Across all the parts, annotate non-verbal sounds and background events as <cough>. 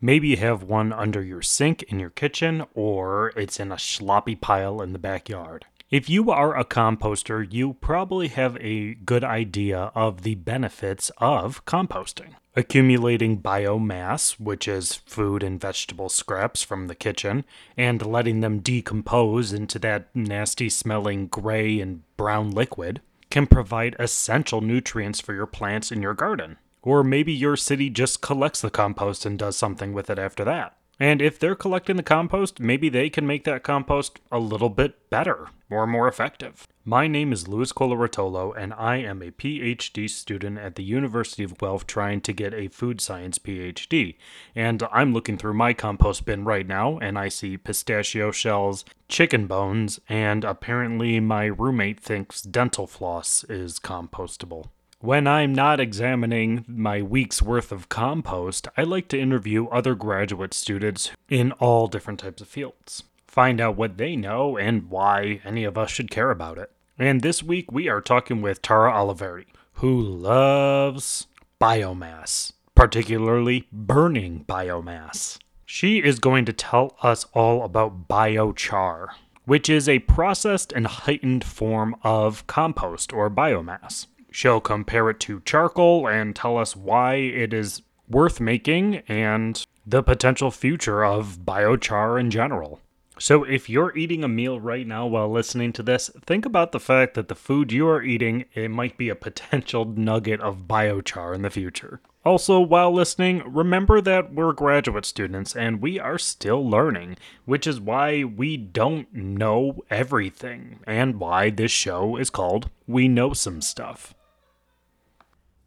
Maybe you have one under your sink in your kitchen, or it's in a sloppy pile in the backyard. If you are a composter, you probably have a good idea of the benefits of composting. Accumulating biomass, which is food and vegetable scraps from the kitchen, and letting them decompose into that nasty smelling gray and brown liquid can provide essential nutrients for your plants in your garden. Or maybe your city just collects the compost and does something with it after that. And if they're collecting the compost, maybe they can make that compost a little bit better or more effective. My name is Luis Coloratolo, and I am a PhD student at the University of Guelph trying to get a food science PhD. And I'm looking through my compost bin right now, and I see pistachio shells, chicken bones, and apparently my roommate thinks dental floss is compostable. When I'm not examining my week's worth of compost, I like to interview other graduate students in all different types of fields. Find out what they know and why any of us should care about it. And this week we are talking with Tara Allohverdi, who loves biomass, particularly burning biomass. She is going to tell us all about biochar, which is a processed and heightened form of compost or biomass. She'll compare it to charcoal and tell us why it is worth making and the potential future of biochar in general. So, if you're eating a meal right now while listening to this, think about the fact that the food you are eating it might be a potential <laughs> nugget of biochar in the future. Also, while listening, remember that we're graduate students and we are still learning, which is why we don't know everything and why this show is called We Know Some Stuff.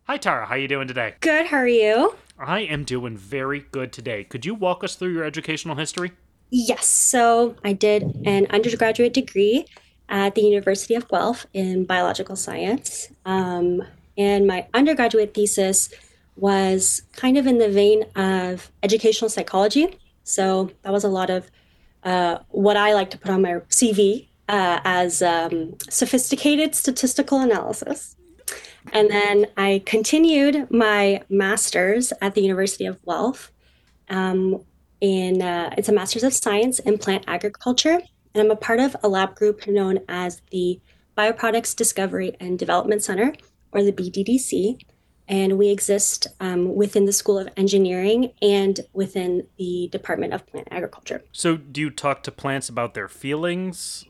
Hi Tara, how you doing today? Good, how are you? I am doing very good today. Could you walk us through your educational history? Yes, so I did an undergraduate degree at the University of Guelph in biological science. Um, and my undergraduate thesis was kind of in the vein of educational psychology. So that was a lot of uh, what I like to put on my CV uh, as um, sophisticated statistical analysis. And then I continued my master's at the University of Guelph. Um, in uh, it's a master's of science in plant agriculture, and I'm a part of a lab group known as the Bioproducts Discovery and Development Center, or the BDDC. And we exist um, within the School of Engineering and within the Department of Plant Agriculture. So, do you talk to plants about their feelings?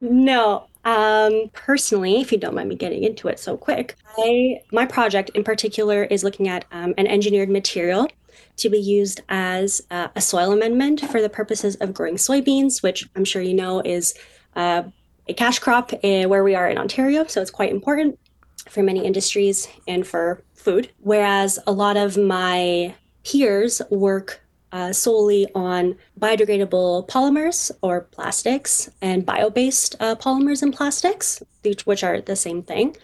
No, um, personally, if you don't mind me getting into it so quick, I, my project in particular is looking at um, an engineered material to be used as uh, a soil amendment for the purposes of growing soybeans, which I'm sure you know is uh, a cash crop uh, where we are in Ontario. So it's quite important for many industries and for food. Whereas a lot of my peers work uh, solely on biodegradable polymers or plastics and bio based uh, polymers and plastics, which are the same thing.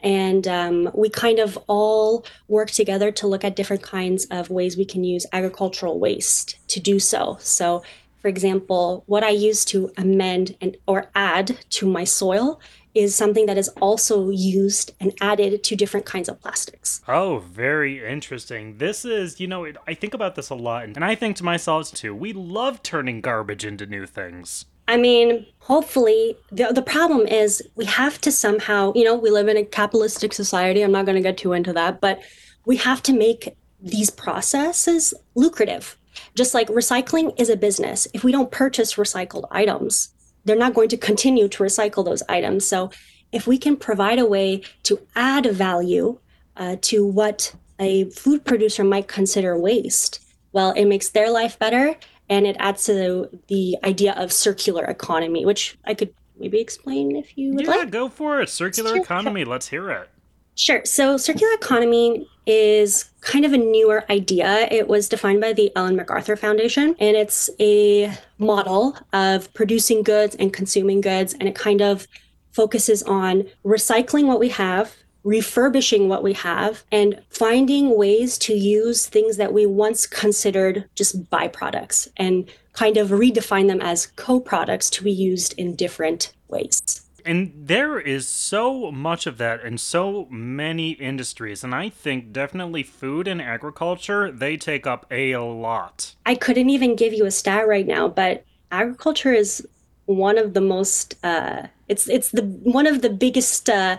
And um, we kind of all work together to look at different kinds of ways we can use agricultural waste to do so. So, for example, what I use to amend and or add to my soil is something that is also used and added to different kinds of plastics. Oh, very interesting. This is, you know, I think about this a lot, and I think to myself too, we love turning garbage into new things. I mean, hopefully, the, the problem is we have to somehow, you know, we live in a capitalistic society. I'm not going to get too into that, but we have to make these processes lucrative. Just like recycling is a business. If we don't purchase recycled items, they're not going to continue to recycle those items. So if we can provide a way to add value uh, to what a food producer might consider waste, well, it makes their life better and it adds to the, the idea of circular economy, which I could maybe explain if you would yeah, like. Yeah, go for it. Circular economy. Let's hear it. Sure. So, circular economy is kind of a newer idea. It was defined by the Ellen MacArthur Foundation, and it's a model of producing goods and consuming goods, and it kind of focuses on recycling what we have, refurbishing what we have, and finding ways to use things that we once considered just byproducts and kind of redefine them as co products to be used in different ways. And there is so much of that in so many industries. And I think definitely food and agriculture, they take up a lot. I couldn't even give you a stat right now, but agriculture is one of the most uh, it's it's the one of the biggest uh,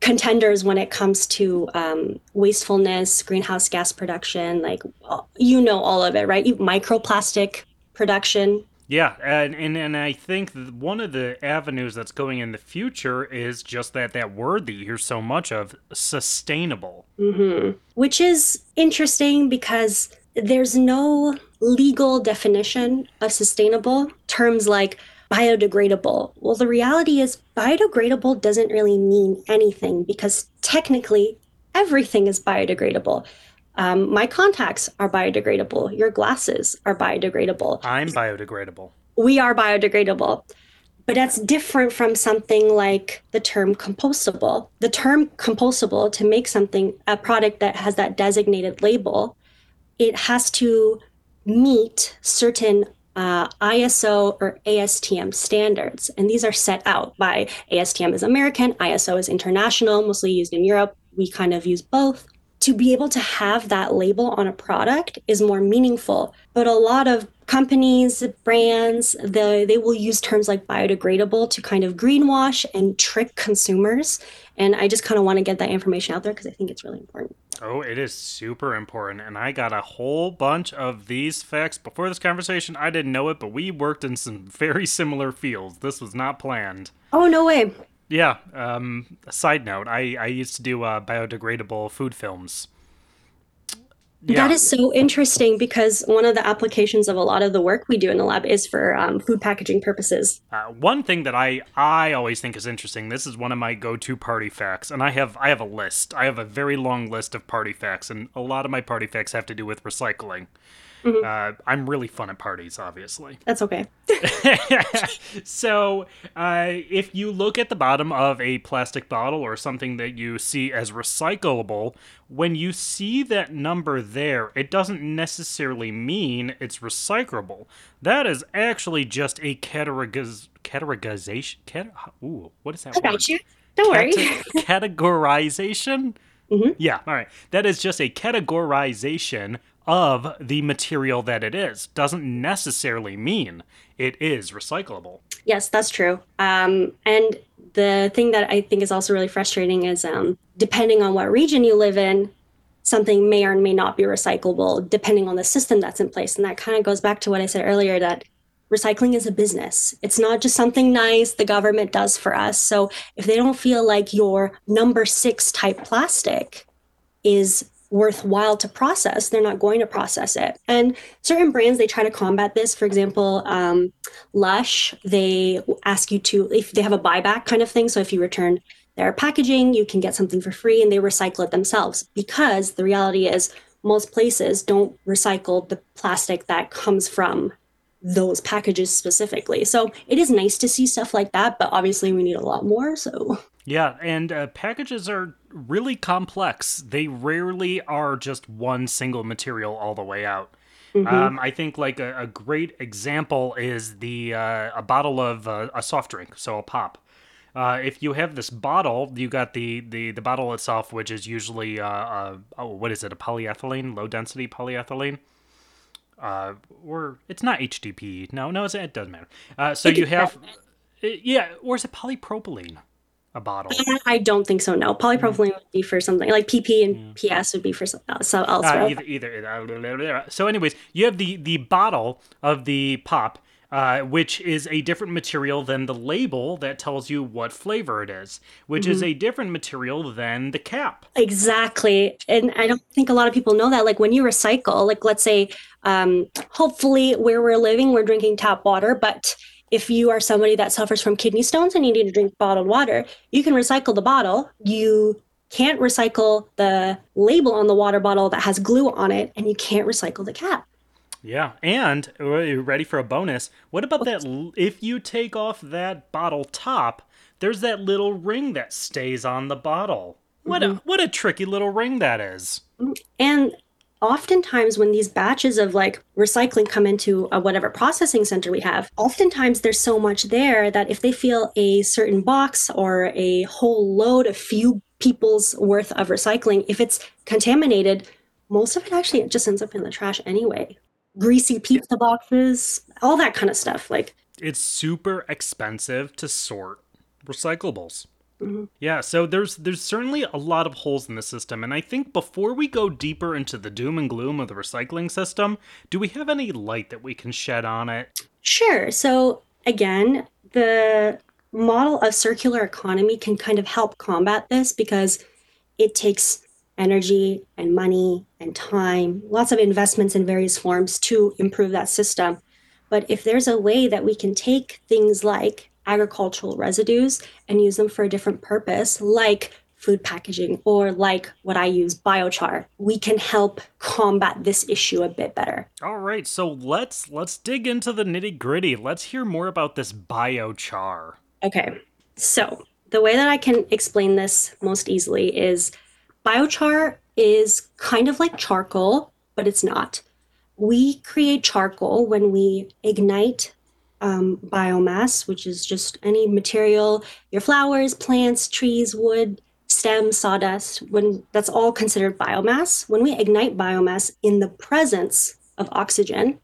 contenders when it comes to um, wastefulness, greenhouse gas production. Like you know all of it, right? Microplastic production. Yeah, and, and and I think one of the avenues that's going in the future is just that that word that you hear so much of, sustainable. Mm-hmm. Which is interesting because there's no legal definition of sustainable. Terms like biodegradable. Well, the reality is, biodegradable doesn't really mean anything because technically everything is biodegradable. Um, my contacts are biodegradable. Your glasses are biodegradable. I'm biodegradable. We are biodegradable. But that's different from something like the term compostable. The term compostable to make something, a product that has that designated label, it has to meet certain uh, ISO or ASTM standards. And these are set out by ASTM is American, ISO is international, mostly used in Europe. We kind of use both to be able to have that label on a product is more meaningful. But a lot of companies, brands, the, they will use terms like biodegradable to kind of greenwash and trick consumers. And I just kind of want to get that information out there because I think it's really important. Oh, it is super important. And I got a whole bunch of these facts before this conversation. I didn't know it, but we worked in some very similar fields. This was not planned. Oh, no way. Yeah. Um, side note, I, I used to do uh, biodegradable food films. Yeah. That is so interesting because one of the applications of a lot of the work we do in the lab is for um, food packaging purposes. Uh, one thing that I I always think is interesting. This is one of my go-to party facts, and I have I have a list. I have a very long list of party facts, and a lot of my party facts have to do with recycling. Mm-hmm. Uh, I'm really fun at parties, obviously. <laughs> That's okay. so, uh, if you look at the bottom of a plastic bottle or something that you see as recyclable, when you see that number there, it doesn't necessarily mean it's recyclable. That is actually just a categoriz- categorization. Cat- ooh, what is that? I got you. Don't worry. categorization? Mm-hmm. Yeah, all right. That is just a categorization of the material that it is. Doesn't necessarily mean it is recyclable. Yes, that's true. Um, and the thing that I think is also really frustrating is um, depending on what region you live in, something may or may not be recyclable depending on the system that's in place. And that kind of goes back to what I said earlier that recycling is a business. It's not just something nice the government does for us. So if they don't feel like your number six type plastic is worthwhile to process, they're not going to process it. And certain brands, they try to combat this. For example, um, Lush, they ask you to, if they have a buyback kind of thing. So if you return their packaging, you can get something for free and they recycle it themselves because the reality is most places don't recycle the plastic that comes from those packages specifically. So it is nice to see stuff like that, but obviously we need a lot more. So yeah, and uh, packages are really complex. They rarely are just one single material all the way out. Mm-hmm. Um, I think like a, a, great example is the uh, a bottle of uh, a soft drink, so a pop. Uh, if you have this bottle, you got the, the, the bottle itself, which is usually uh, uh, oh, what is it? A polyethylene, low density polyethylene. Uh, or it's not HDPE. No, no, it doesn't matter. so you have, yeah, or is it polypropylene? A bottle? I don't think so. No, polypropylene mm. would be for something like PP and yeah. PS would be for something else. So else, uh, either, either. So, anyways, you have the the bottle of the pop. Uh, which is a different material than the label that tells you what flavor it is, which mm-hmm. is a different material than the cap. Exactly. And I don't think a lot of people know that. Like when you recycle, like let's say, um, hopefully where we're living, we're drinking tap water, but if you are somebody that suffers from kidney stones and you need to drink bottled water, you can recycle the bottle. You can't recycle the label on the water bottle that has glue on it, and you can't recycle the cap. Yeah, and ready for a bonus? What about that? If you take off that bottle top, there's that little ring that stays on the bottle. What mm-hmm. a what a tricky little ring that is. And oftentimes when these batches of like recycling come into a whatever processing center we have, oftentimes there's so much there that if they feel a certain box or a whole load a few people's worth of recycling, if it's contaminated, most of it actually just ends up in the trash anyway. Greasy pizza boxes, all that kind of stuff. Like it's super expensive to sort recyclables. Mm-hmm. Yeah, so there's there's certainly a lot of holes in the system, and I think before we go deeper into the doom and gloom of the recycling system, do we have any light that we can shed on it? Sure. So again, the model of circular economy can kind of help combat this because it takes energy and money and time, lots of investments in various forms to improve that system. But if there's a way that we can take things like agricultural residues and use them for a different purpose, like food packaging or like what I use, biochar, we can help combat this issue a bit better. All right, so let's let's dig into the nitty-gritty. Let's hear more about this biochar. Okay. So, the way that I can explain this most easily is biochar is kind of like charcoal, but it's not. We create charcoal when we ignite um, biomass, which is just any material, your flowers, plants, trees, wood, stems, sawdust, when that's all considered biomass. When we ignite biomass in the presence of oxygen,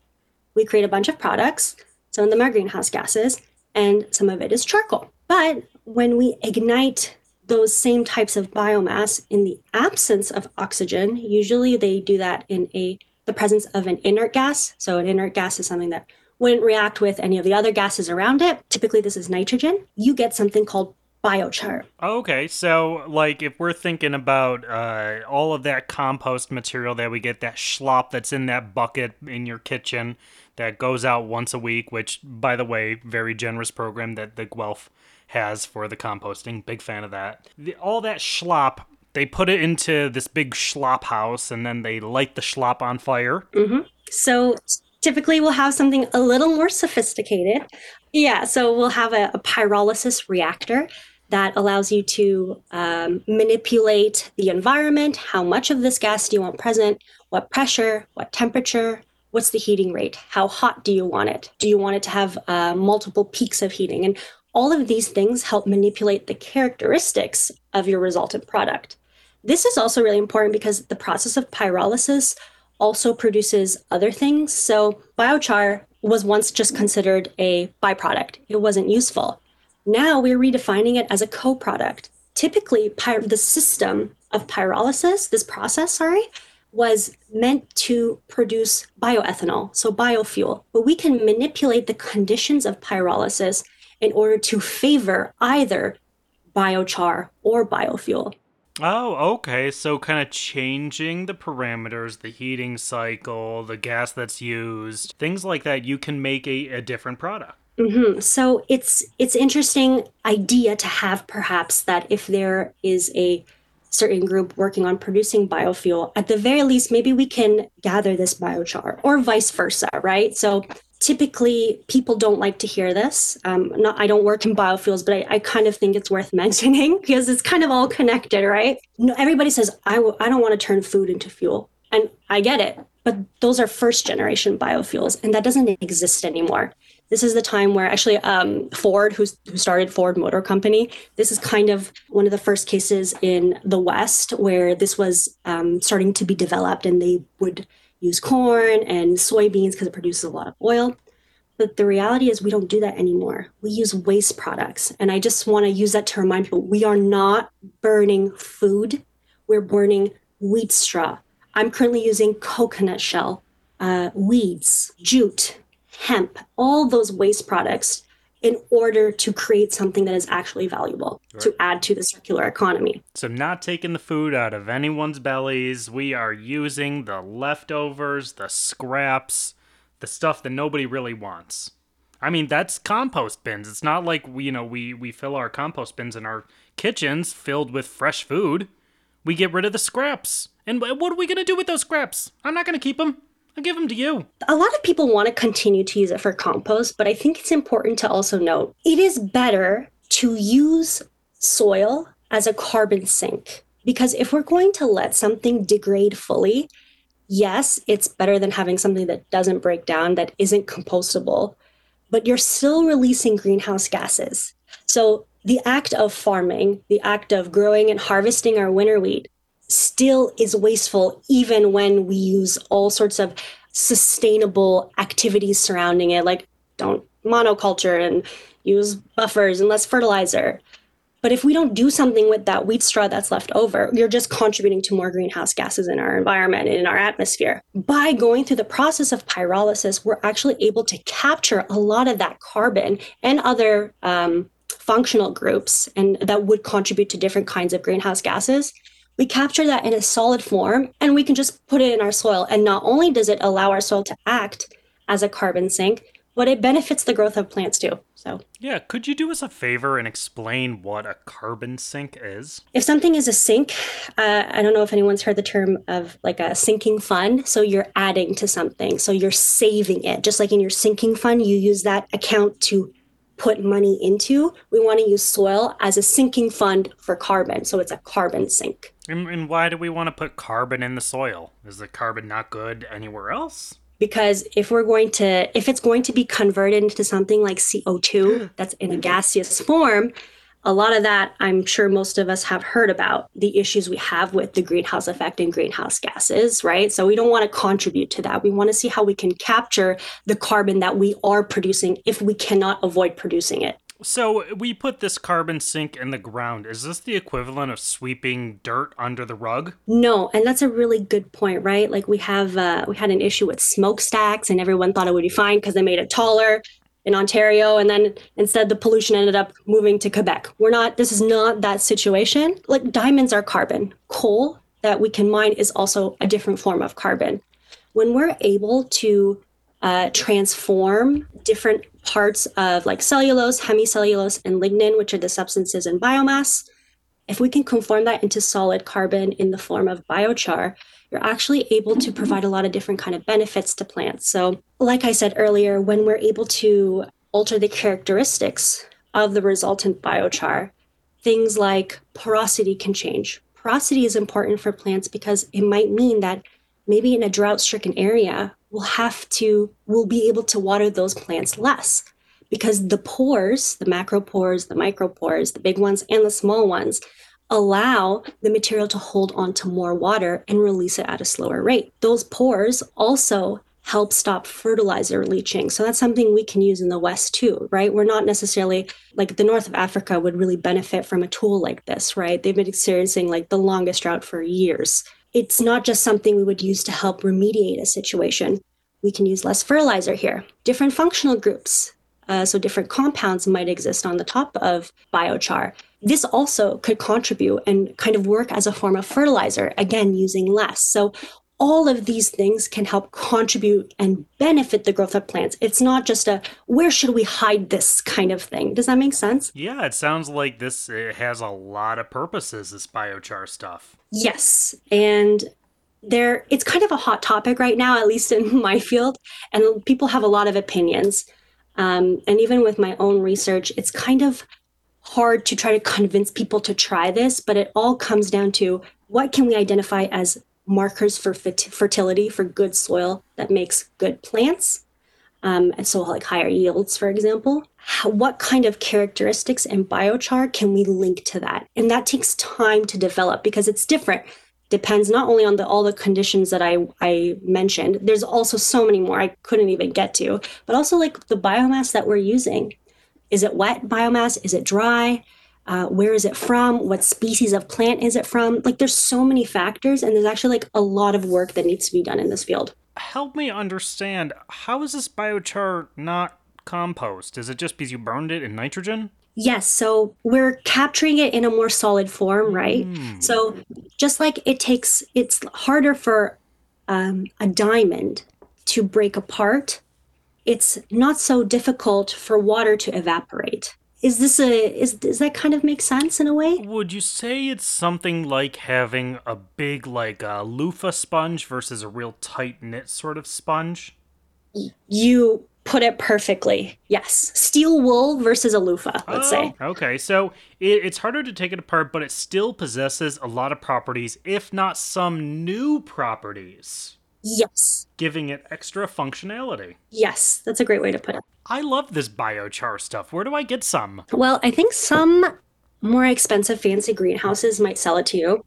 we create a bunch of products. Some of them are greenhouse gases, and some of it is charcoal. But when we ignite those same types of biomass in the absence of oxygen, usually they do that in a the presence of an inert gas. So an inert gas is something that wouldn't react with any of the other gases around it. Typically, this is nitrogen. You get something called biochar. Okay, so like if we're thinking about uh, all of that compost material that we get, that schlop that's in that bucket in your kitchen that goes out once a week, which, by the way, very generous program that the Guelph has for the composting. Big fan of that. The, all that schlop, they put it into this big schlop house and then they light the schlop on fire. Mm-hmm. So Typically, we'll have something a little more sophisticated. Yeah, so we'll have a, a pyrolysis reactor that allows you to um, manipulate the environment. How much of this gas do you want present? What pressure? What temperature? What's the heating rate? How hot do you want it? Do you want it to have uh, multiple peaks of heating? And all of these things help manipulate the characteristics of your resultant product. This is also really important because the process of pyrolysis also produces other things. So biochar was once just considered a byproduct, it wasn't useful. Now we're redefining it as a co product. Typically, py- the system of pyrolysis, this process, sorry, was meant to produce bioethanol, so biofuel. But we can manipulate the conditions of pyrolysis in order to favor either biochar or biofuel. Oh, okay. So kind of changing the parameters, the heating cycle, the gas that's used, things like that, you can make a, a different product. Mm-hmm. So it's it's interesting idea to have perhaps that if there is a certain group working on producing biofuel, at the very least, maybe we can gather this biochar or vice versa, right? So typically people don't like to hear this. Um, not, I don't work in biofuels, but I, I, kind of think it's worth <laughs> mentioning because it's kind of all connected, right? Everybody says, I w- I don't want to turn food into fuel. And I get it, but those are first generation biofuels, and that doesn't exist anymore. This is the time where actually um, Ford, who started Ford Motor Company, this is kind of one of the first cases in the West where this was um, starting to be developed, and they would use corn and soybeans because it produces a lot of oil. But the reality is, we don't do that anymore. We use waste products. And I just want to use that to remind people we are not burning food, we're burning wheat straw. I'm currently using coconut shell, uh, weeds, jute, hemp, all those waste products in order to create something that is actually valuable right. to add to the circular economy. So, not taking the food out of anyone's bellies, we are using the leftovers, the scraps, the stuff that nobody really wants. I mean, that's compost bins. It's not like we, you know, we we fill our compost bins in our kitchens filled with fresh food. We get rid of the scraps. And what are we going to do with those scraps? I'm not going to keep them. I'll give them to you. A lot of people want to continue to use it for compost, but I think it's important to also note it is better to use soil as a carbon sink. Because if we're going to let something degrade fully, yes, it's better than having something that doesn't break down, that isn't compostable, but you're still releasing greenhouse gases. So the act of farming, the act of growing and harvesting our winter wheat, still is wasteful, even when we use all sorts of sustainable activities surrounding it, like don't monoculture and use buffers and less fertilizer. But if we don't do something with that wheat straw that's left over, you're just contributing to more greenhouse gases in our environment and in our atmosphere. By going through the process of pyrolysis, we're actually able to capture a lot of that carbon and other um, functional groups and that would contribute to different kinds of greenhouse gases we capture that in a solid form and we can just put it in our soil. And not only does it allow our soil to act as a carbon sink, but it benefits the growth of plants too. So, yeah, could you do us a favor and explain what a carbon sink is? If something is a sink, uh, I don't know if anyone's heard the term of like a sinking fund. So, you're adding to something, so you're saving it. Just like in your sinking fund, you use that account to put money into. We want to use soil as a sinking fund for carbon. So, it's a carbon sink. And, and why do we want to put carbon in the soil? Is the carbon not good anywhere else? because if we're going to if it's going to be converted into something like CO2 <gasps> that's in a gaseous form a lot of that I'm sure most of us have heard about the issues we have with the greenhouse effect and greenhouse gases right so we don't want to contribute to that we want to see how we can capture the carbon that we are producing if we cannot avoid producing it so we put this carbon sink in the ground. Is this the equivalent of sweeping dirt under the rug? No, and that's a really good point, right? Like we have uh, we had an issue with smokestacks, and everyone thought it would be fine because they made it taller in Ontario, and then instead the pollution ended up moving to Quebec. We're not. This is not that situation. Like diamonds are carbon. Coal that we can mine is also a different form of carbon. When we're able to uh, transform different parts of like cellulose, hemicellulose, and lignin, which are the substances in biomass. If we can conform that into solid carbon in the form of biochar, you're actually able to provide a lot of different kind of benefits to plants. So, like I said earlier, when we're able to alter the characteristics of the resultant biochar, things like porosity can change. Porosity is important for plants because it might mean that maybe in a drought stricken area, we'll have to, we'll be able to water those plants less because the pores, the macropores, the micropores, the big ones and the small ones, allow the material to hold on to more water and release it at a slower rate. Those pores also help stop fertilizer leaching. So that's something we can use in the West too, right? We're not necessarily like the north of Africa would really benefit from a tool like this, right? They've been experiencing like the longest drought for years it's not just something we would use to help remediate a situation. We can use less fertilizer here. Different functional groups, uh, so different compounds might exist on the top of biochar. This also could contribute and kind of work as a form of fertilizer, again, using less. So all of these things can help contribute and benefit the growth of plants. It's not just a where should we hide this kind of thing. Does that make sense? Yeah, it sounds like this has a lot of purposes, this biochar stuff. Yes. And there it's kind of a hot topic right now, at least in <laughs> my field, and people have a lot of opinions. Um, and even with my own research, it's kind of hard to try to convince people to try this, but it all comes down to what can we identify as markers for fertility for good soil that makes good plants. Um, and so, like higher yields, for example. How, what kind of characteristics in biochar can we link to that? And that takes time to develop because it's different. Depends not only on the all the conditions that I, I mentioned, there's also so many more I couldn't even get to, but also like the biomass that we're using. Is it wet biomass? Is it dry? Uh, where is it from? What species of plant is it from? Like there's so many factors and there's actually like a lot of work that needs to be done in this field. Help me understand how is this biochar not compost? Is it just because you burned it in nitrogen? Yes, so we're capturing it in a more solid form, right? Mm. So just like it takes, it's harder for um, a diamond to break apart, it's not so difficult for water to evaporate is this a is does that kind of make sense in a way? Would you say it's something like having a big like a loofah sponge versus a real tight knit sort of sponge? You put it perfectly. Yes. Steel wool versus a loofah let's oh, say okay. So it, it's harder to take it apart but it still possesses a lot of properties if not some new properties Yes. giving it extra functionality. Yes, that's a great way to put it. I love this biochar stuff. Where do I get some? Well, I think some more expensive fancy greenhouses might sell it to you.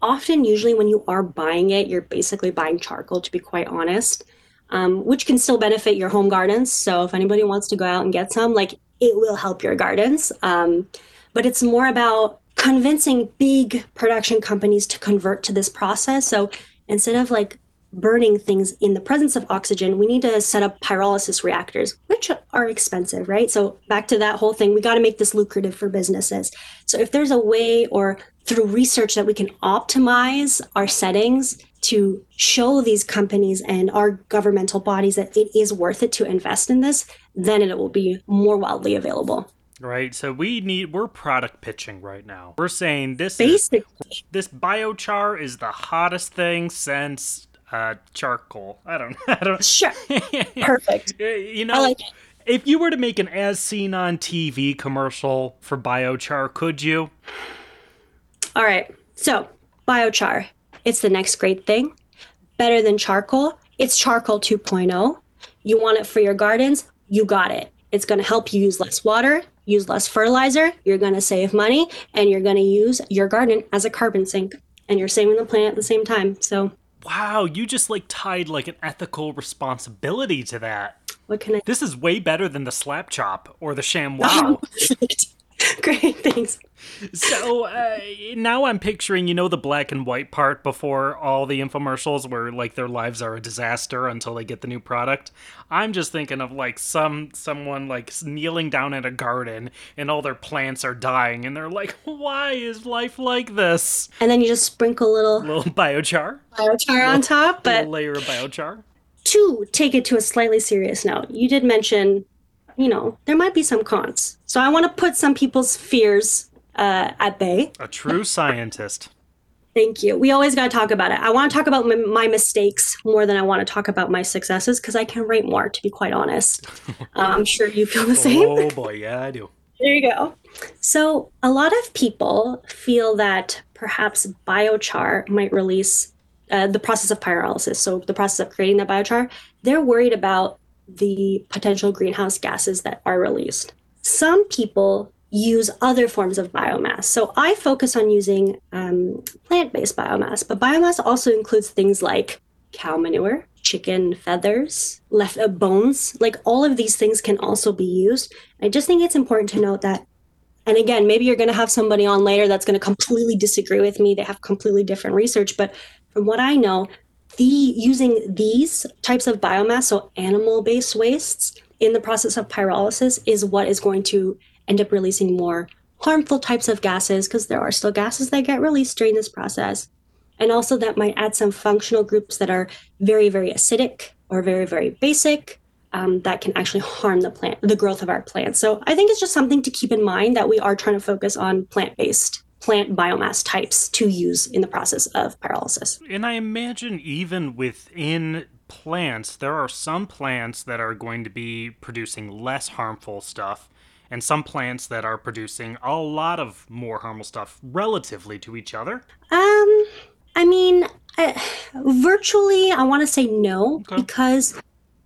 Often, usually, when you are buying it, you're basically buying charcoal, to be quite honest, um, which can still benefit your home gardens. So, if anybody wants to go out and get some, like it will help your gardens. Um, but it's more about convincing big production companies to convert to this process. So, instead of like burning things in the presence of oxygen, we need to set up pyrolysis reactors, which are expensive, right? So back to that whole thing, we got to make this lucrative for businesses. So if there's a way or through research that we can optimize our settings to show these companies and our governmental bodies that it is worth it to invest in this, then it will be more widely available. Right. So we need we're product pitching right now. We're saying this Basically, is, this biochar is the hottest thing since uh, charcoal. I don't. <laughs> I don't. sure. <laughs> Perfect. You know, like if you were to make an as seen on TV commercial for biochar, could you? All right. So, biochar, it's the next great thing. Better than charcoal. It's charcoal 2.0. You want it for your gardens? You got it. It's going to help you use less water, use less fertilizer. You're going to save money, and you're going to use your garden as a carbon sink. And you're saving the planet at the same time. So, Wow, you just like tied like an ethical responsibility to that. what can I? This is way better than the slap chop or the sham <laughs> wow. <laughs> Great, thanks. so uh, now I'm picturing, you know, the black and white part before all the infomercials where like their lives are a disaster until they get the new product. I'm just thinking of like some someone like kneeling down in a garden and all their plants are dying and they're like, why is life like this? And then you just sprinkle a little little biochar, biochar on top. But little layer of biochar. to take it to a slightly serious note, you did mention, you know, there might be some cons. So I want to put some people's fears uh, at bay. A true scientist. Thank you. We always got to talk about it. I want to talk about my, my mistakes more than I want to talk about my successes because I can write more, to be quite honest. <laughs> Uh, I'm sure you feel the same. Oh boy, yeah, I do. There you go. So, a lot of people feel that perhaps biochar might release uh, the process of pyrolysis. So, the process of creating that biochar, they're worried about the potential greenhouse gases that are released. Some people use other forms of biomass. So, I focus on using um, plant based biomass, but biomass also includes things like cow manure, chicken feathers, left uh, bones. Like all of these things can also be used. I just think it's important to note that. And again, maybe you're going to have somebody on later that's going to completely disagree with me. They have completely different research, but from what I know, the using these types of biomass, so animal-based wastes, in the process of pyrolysis is what is going to end up releasing more harmful types of gases because there are still gases that get released during this process. And also that might add some functional groups that are very very acidic or very very basic um, that can actually harm the plant the growth of our plants so i think it's just something to keep in mind that we are trying to focus on plant-based plant biomass types to use in the process of pyrolysis And I imagine even within plants, there are some plants that are going to be producing less harmful stuff, and some plants that are producing a lot of more harmful stuff relatively to each other. Um, I mean, I, virtually, I want to say no Okay. because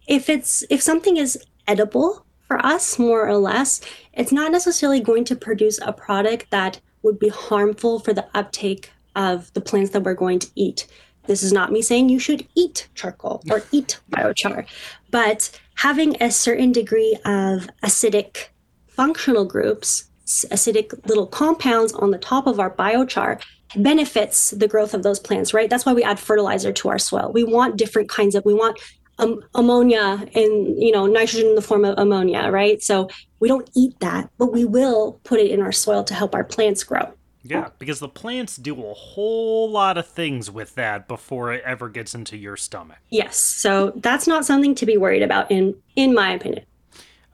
if it's if something is edible for us, more or less, it's not necessarily going to produce a product that would be harmful for the uptake of the plants that we're going to eat. This is not me saying you should eat charcoal or <laughs> eat biochar, but having a certain degree of acidic functional groups, acidic little compounds on the top of our biochar benefits the growth of those plants, right? That's why we add fertilizer to our soil. We want different kinds of, we want um, ammonia and, you know, nitrogen in the form of ammonia, right? So we don't eat that, but we will put it in our soil to help our plants grow. Yeah, because the plants do a whole lot of things with that before it ever gets into your stomach. Yes. So that's not something to be worried about in in my opinion.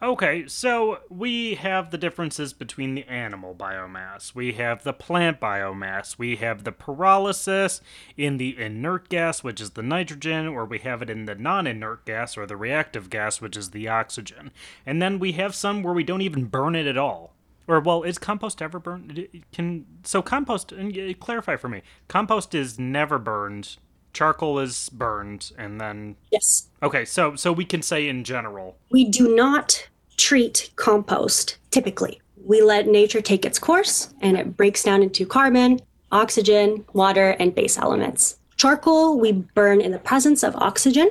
Okay, so we have the differences between the animal biomass. We have the plant biomass. We have the pyrolysis in the inert gas, which is the nitrogen, or we have it in the non inert gas or the reactive gas, which is the oxygen. And then we have some where we don't even burn it at all. Or, well, is compost ever burned? Can So, compost, and clarify for me compost is never burned charcoal is burned and then Yes. Okay, so so we can say in general. We do not treat compost typically. We let nature take its course and it breaks down into carbon, oxygen, water, and base elements. Charcoal we burn in the presence of oxygen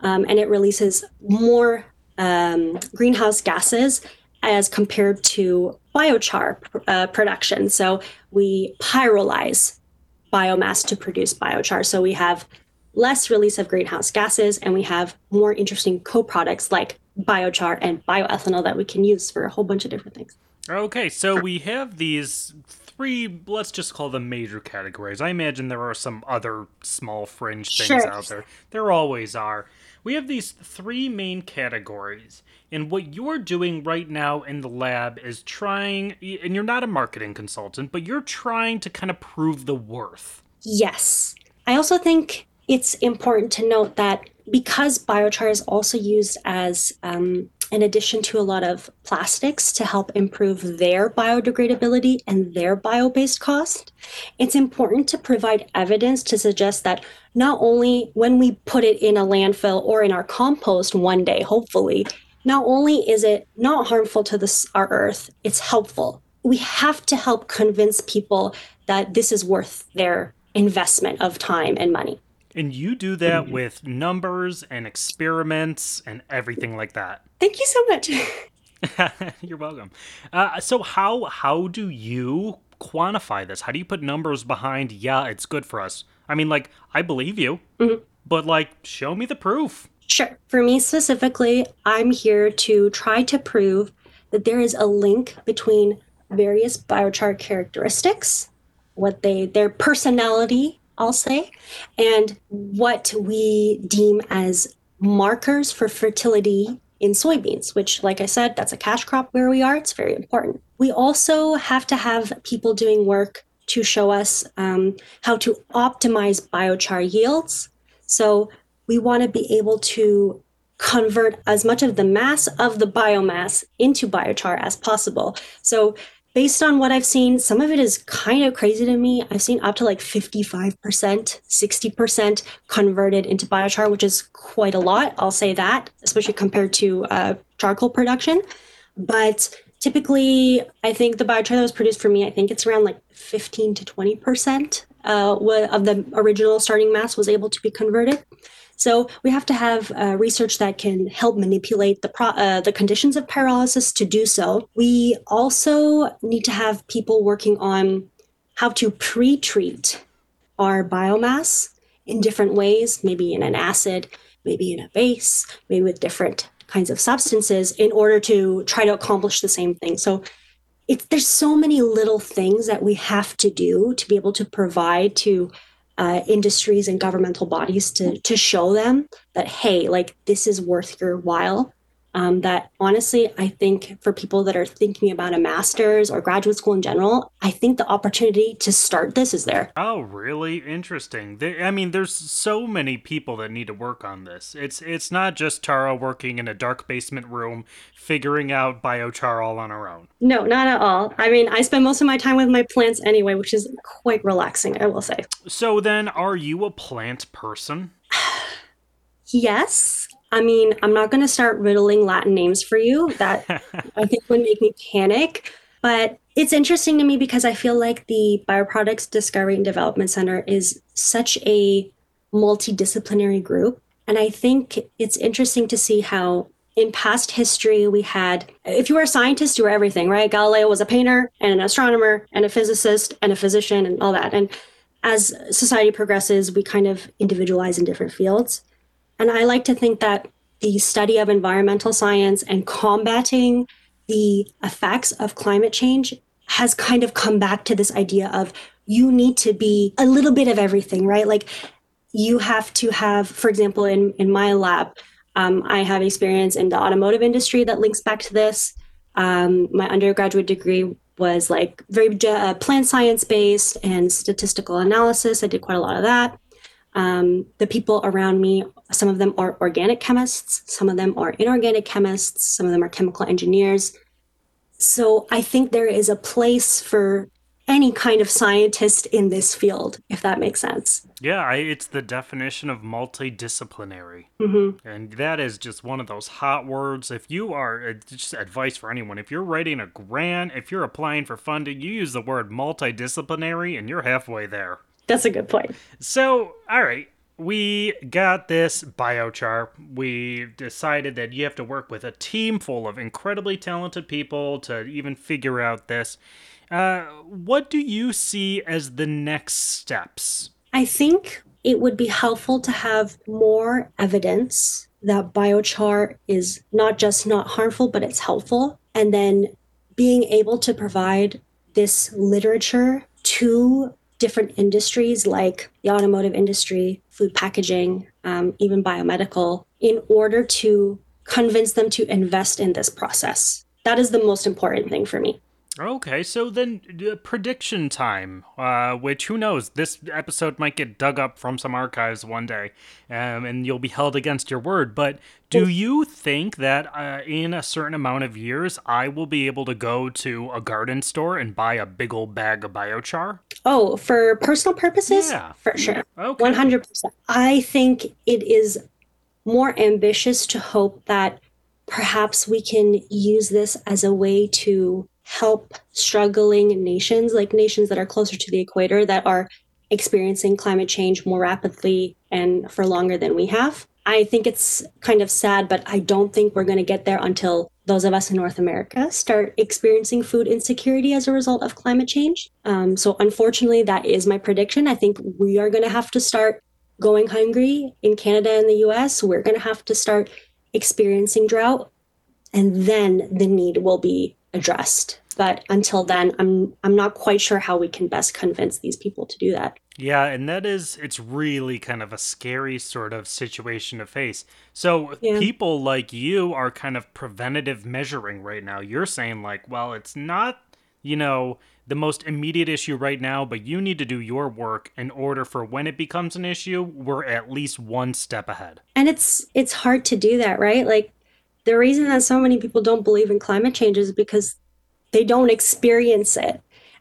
um, and it releases more um, greenhouse gases as compared to biochar uh, production. So we pyrolyze biomass to produce biochar. So we have less release of greenhouse gases and we have more interesting co-products like biochar and bioethanol that we can use for a whole bunch of different things. Okay, so we have these three, let's just call them major categories. I imagine there are some other small fringe things Sure. out there. There always are. We have these three main categories. And what you're doing right now in the lab is trying, and you're not a marketing consultant, but you're trying to kind of prove the worth. Yes. I also think it's important to note that because biochar is also used as um, an addition to a lot of plastics to help improve their biodegradability and their bio based cost, it's important to provide evidence to suggest that not only when we put it in a landfill or in our compost one day, hopefully, not only is it not harmful to this, our earth, it's helpful. We have to help convince people that this is worth their investment of time and money. And you do that with numbers and experiments and everything like that. <laughs> Thank you so much. <laughs> You're welcome. Uh, so how how do you quantify this? How do you put numbers behind? Yeah, it's good for us. I mean, like I believe you, but like show me the proof. Sure. For me specifically, I'm here to try to prove that there is a link between various biochar characteristics, what they their personality, I'll say, and what we deem as markers for fertility in soybeans, which like I said, that's a cash crop where we are. It's very important. We also have to have people doing work to show us um, how to optimize biochar yields. So we want to be able to convert as much of the mass of the biomass into biochar as possible. So, based on what I've seen, some of it is kind of crazy to me. I've seen up to like 55%, 60% converted into biochar, which is quite a lot. I'll say that, especially compared to uh, charcoal production. But typically, I think the biochar that was produced for me, I think it's around like 15 to 20% uh, of the original starting mass was able to be converted. So we have to have uh, research that can help manipulate the pro- uh, the conditions of pyrolysis to do so. We also need to have people working on how to pre-treat our biomass in different ways, maybe in an acid, maybe in a base, maybe with different kinds of substances in order to try to accomplish the same thing. So it's there's so many little things that we have to do to be able to provide to uh, industries and governmental bodies to to show them that hey, like this is worth your while. Um, that honestly, I think for people that are thinking about a master's or graduate school in general, I think the opportunity to start this is there. Oh, really interesting. They, I mean, there's so many people that need to work on this. It's it's not just Tara working in a dark basement room figuring out biochar all on her own. No, not at all. I mean, I spend most of my time with my plants anyway, which is quite relaxing, I will say. So then, are you a plant person? <sighs> Yes. I mean, I'm not going to start riddling Latin names for you. That <laughs> I think would make me panic. But it's interesting to me because I feel like the Bioproducts Discovery and Development Center is such a multidisciplinary group. And I think it's interesting to see how in past history we had, if you were a scientist, you were everything, right? Galileo was a painter and an astronomer and a physicist and a physician and all that. And as society progresses, we kind of individualize in different fields. And I like to think that the study of environmental science and combating the effects of climate change has kind of come back to this idea of you need to be a little bit of everything, right? Like you have to have, for example, in, in my lab, um, I have experience in the automotive industry that links back to this. Um, my undergraduate degree was like very uh, plant science based and statistical analysis. I did quite a lot of that. Um, the people around me, some of them are organic chemists, some of them are inorganic chemists, some of them are chemical engineers. So I think there is a place for any kind of scientist in this field, if that makes sense. Yeah, I, it's the definition of multidisciplinary. Mm-hmm. And that is just one of those hot words. If you are, uh, just advice for anyone, if you're writing a grant, if you're applying for funding, you use the word multidisciplinary and you're halfway there. That's a good point. So, all right, we got this biochar. We decided that you have to work with a team full of incredibly talented people to even figure out this. Uh, what do you see as the next steps? I think it would be helpful to have more evidence that biochar is not just not harmful, but it's helpful. And then being able to provide this literature to different industries like the automotive industry, food packaging, um, even biomedical, in order to convince them to invest in this process. That is the most important thing for me. Okay, so then uh, prediction time, uh, which who knows, this episode might get dug up from some archives one day, um, and you'll be held against your word. But do you think that uh, in a certain amount of years, I will be able to go to a garden store and buy a big old bag of biochar? Oh, for personal purposes? Yeah. For sure. Okay. 100%. I think it is more ambitious to hope that perhaps we can use this as a way to help struggling nations, like nations that are closer to the equator, that are experiencing climate change more rapidly and for longer than we have. I think it's kind of sad, but I don't think we're going to get there until those of us in North America start experiencing food insecurity as a result of climate change. Um, so, unfortunately, that is my prediction. I think we are going to have to start going hungry in Canada and the US. We're going to have to start experiencing drought, and then the need will be addressed. But until then, I'm I'm not quite sure how we can best convince these people to do that. Yeah, and that is it's really kind of a scary sort of situation to face. So Yeah. people like you are kind of preventative measuring right now. You're saying like, well, it's not, you know, the most immediate issue right now, but you need to do your work in order for when it becomes an issue, we're at least one step ahead. And it's it's hard to do that, right? Like the reason that so many people don't believe in climate change is because they don't experience it.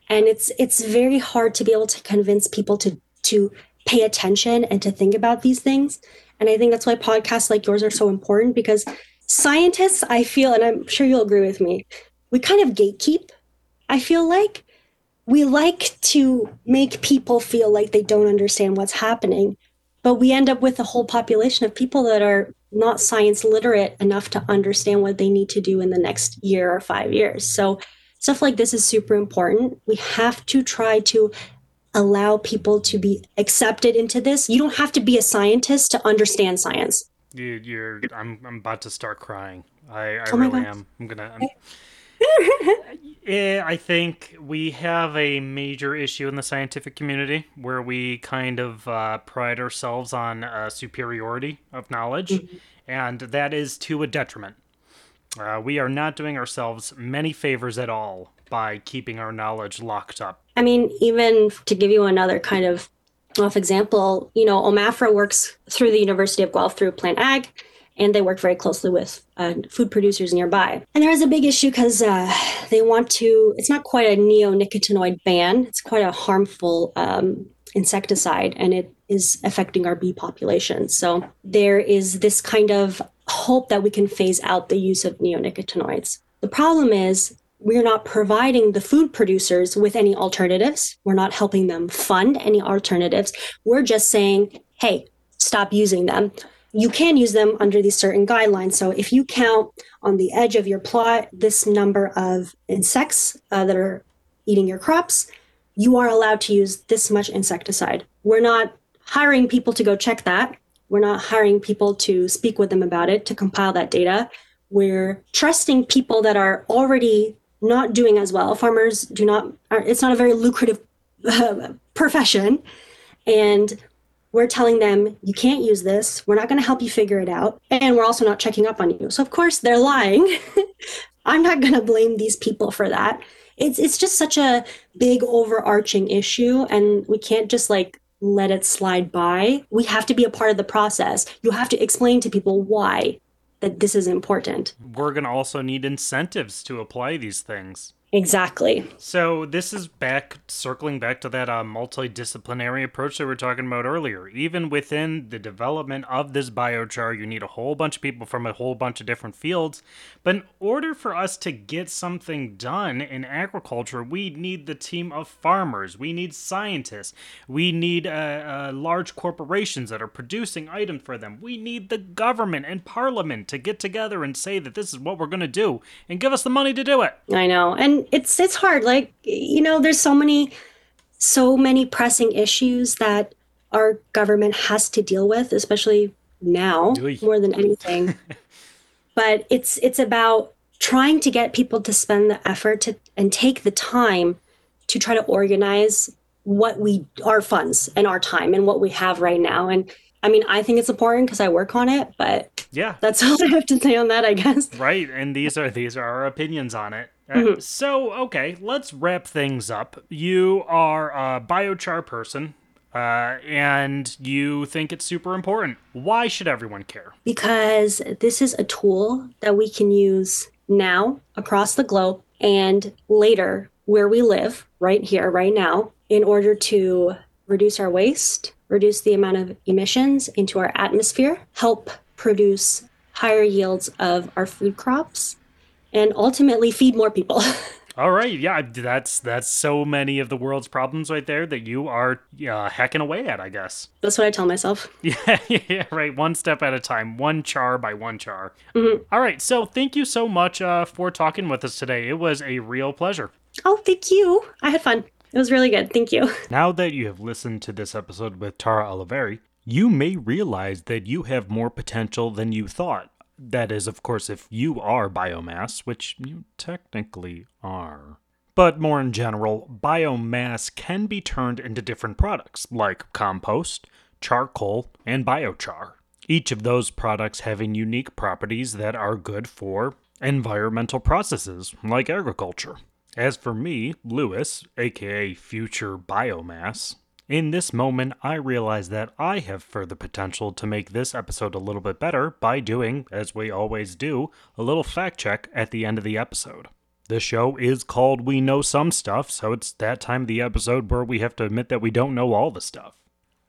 And it's it's very hard to be able to convince people to to pay attention and to think about these things. And I think that's why podcasts like yours are so important because scientists, I feel, and I'm sure you'll agree with me, we kind of gatekeep. I feel like we like to make people feel like they don't understand what's happening but we end up with a whole population of people that are not science literate enough to understand what they need to do in the next year or five years. So, stuff like this is super important. We have to try to allow people to be accepted into this. You don't have to be a scientist to understand science. You, you're I'm I'm about to start crying. I, I Oh really am. I'm gonna. I'm, <laughs> Eh, I think we have a major issue in the scientific community where we kind of uh, pride ourselves on uh, superiority of knowledge, and that is to a detriment. Uh, we are not doing ourselves many favors at all by keeping our knowledge locked up. I mean, even to give you another kind of off example, you know, OMAFRA works through the University of Guelph through Plant Ag, and they work very closely with uh, food producers nearby. And there is a big issue because uh, they want to, it's not quite a neonicotinoid ban, it's quite a harmful um, insecticide, and it is affecting our bee population. So there is this kind of hope that we can phase out the use of neonicotinoids. The problem is we're not providing the food producers with any alternatives. We're not helping them fund any alternatives. We're just saying, hey, stop using them. You can use them under these certain guidelines. So if you count on the edge of your plot this number of insects uh, that are eating your crops, you are allowed to use this much insecticide. We're not hiring people to go check that. We're not hiring people to speak with them about it, to compile that data. We're trusting people that are already not doing as well. Farmers do not, are, it's not a very lucrative uh, <laughs> profession. And we're telling them, you can't use this. We're not going to help you figure it out. And we're also not checking up on you. So, of course, they're lying. <laughs> I'm not going to blame these people for that. It's, it's just such a big overarching issue. And we can't just like let it slide by. We have to be a part of the process. You have to explain to people why that this is important. We're gonna also need incentives to apply these things. Exactly. So this is back circling back to that uh, multidisciplinary approach that we were talking about earlier. Even within the development of this biochar, you need a whole bunch of people from a whole bunch of different fields. But in order for us to get something done in agriculture, we need the team of farmers. We need scientists. We need uh, uh, large corporations that are producing items for them. We need the government and parliament to get together and say that this is what we're going to do and give us the money to do it. I know. And it's it's hard like you know there's so many so many pressing issues that our government has to deal with especially now more than anything. <laughs> But it's it's about trying to get people to spend the effort to and take the time to try to organize what we our funds and our time and what we have right now. And i mean i think it's important because i work on it but yeah. that's <laughs> all i have to say on that i guess. Right. And these are these are our opinions on it mm-hmm. So, okay, let's wrap things up. You are a biochar person, uh, and you think it's super important. Why should everyone care? Because this is a tool that we can use now across the globe and later where we live, right here, right now, in order to reduce our waste, reduce the amount of emissions into our atmosphere, help produce higher yields of our food crops, and ultimately feed more people. <laughs> All right, yeah, that's that's so many of the world's problems right there that you are uh, hacking away at, I guess. That's what I tell myself. <laughs> Yeah, yeah, right. One step at a time, one char by one char. Mm-hmm. All right, so thank you so much uh, for talking with us today. It was a real pleasure. Oh, thank you. I had fun. It was really good. Thank you. <laughs> Now that you have listened to this episode with Tara Allohverdi, you may realize that you have more potential than you thought. That is, of course, if you are biomass, which you technically are. But more in general, biomass can be turned into different products, like compost, charcoal, and biochar. Each of those products having unique properties that are good for environmental processes, like agriculture. As for me, Lewis, aka Future Biomass, in this moment, I realize that I have further potential to make this episode a little bit better by doing, as we always do, a little fact check at the end of the episode. The show is called We Know Some Stuff, so it's that time of the episode where we have to admit that we don't know all the stuff.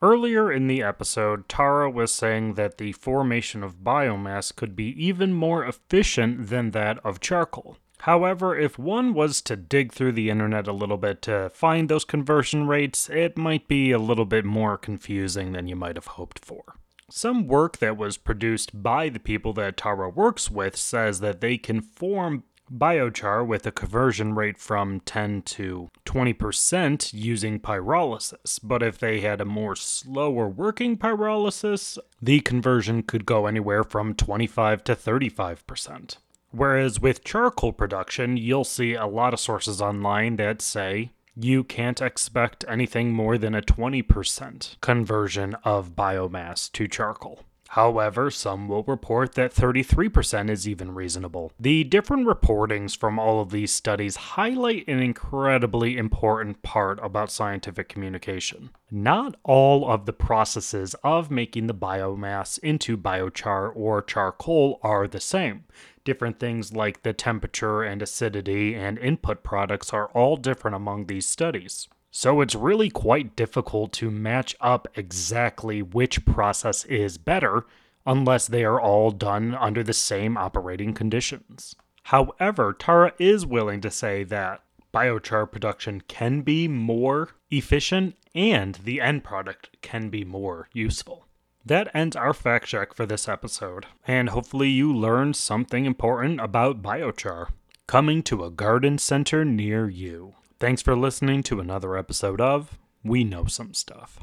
Earlier in the episode, Tara was saying that the formation of biomass could be even more efficient than that of charcoal. However, if one was to dig through the internet a little bit to find those conversion rates, it might be a little bit more confusing than you might have hoped for. Some work that was produced by the people that Tara works with says that they can form biochar with a conversion rate from 10 to 20% using pyrolysis, but if they had a more slower working pyrolysis, the conversion could go anywhere from 25 to 35%. Whereas with charcoal production, you'll see a lot of sources online that say you can't expect anything more than a 20% conversion of biomass to charcoal. However, some will report that 33% is even reasonable. The different reportings from all of these studies highlight an incredibly important part about scientific communication. Not all of the processes of making the biomass into biochar or charcoal are the same different things like the temperature and acidity and input products are all different among these studies. So it's really quite difficult to match up exactly which process is better unless they are all done under the same operating conditions. However, Tara is willing to say that biochar production can be more efficient and the end product can be more useful. That ends our fact check for this episode, and hopefully you learned something important about biochar coming to a garden center near you. Thanks for listening to another episode of We Know Some Stuff.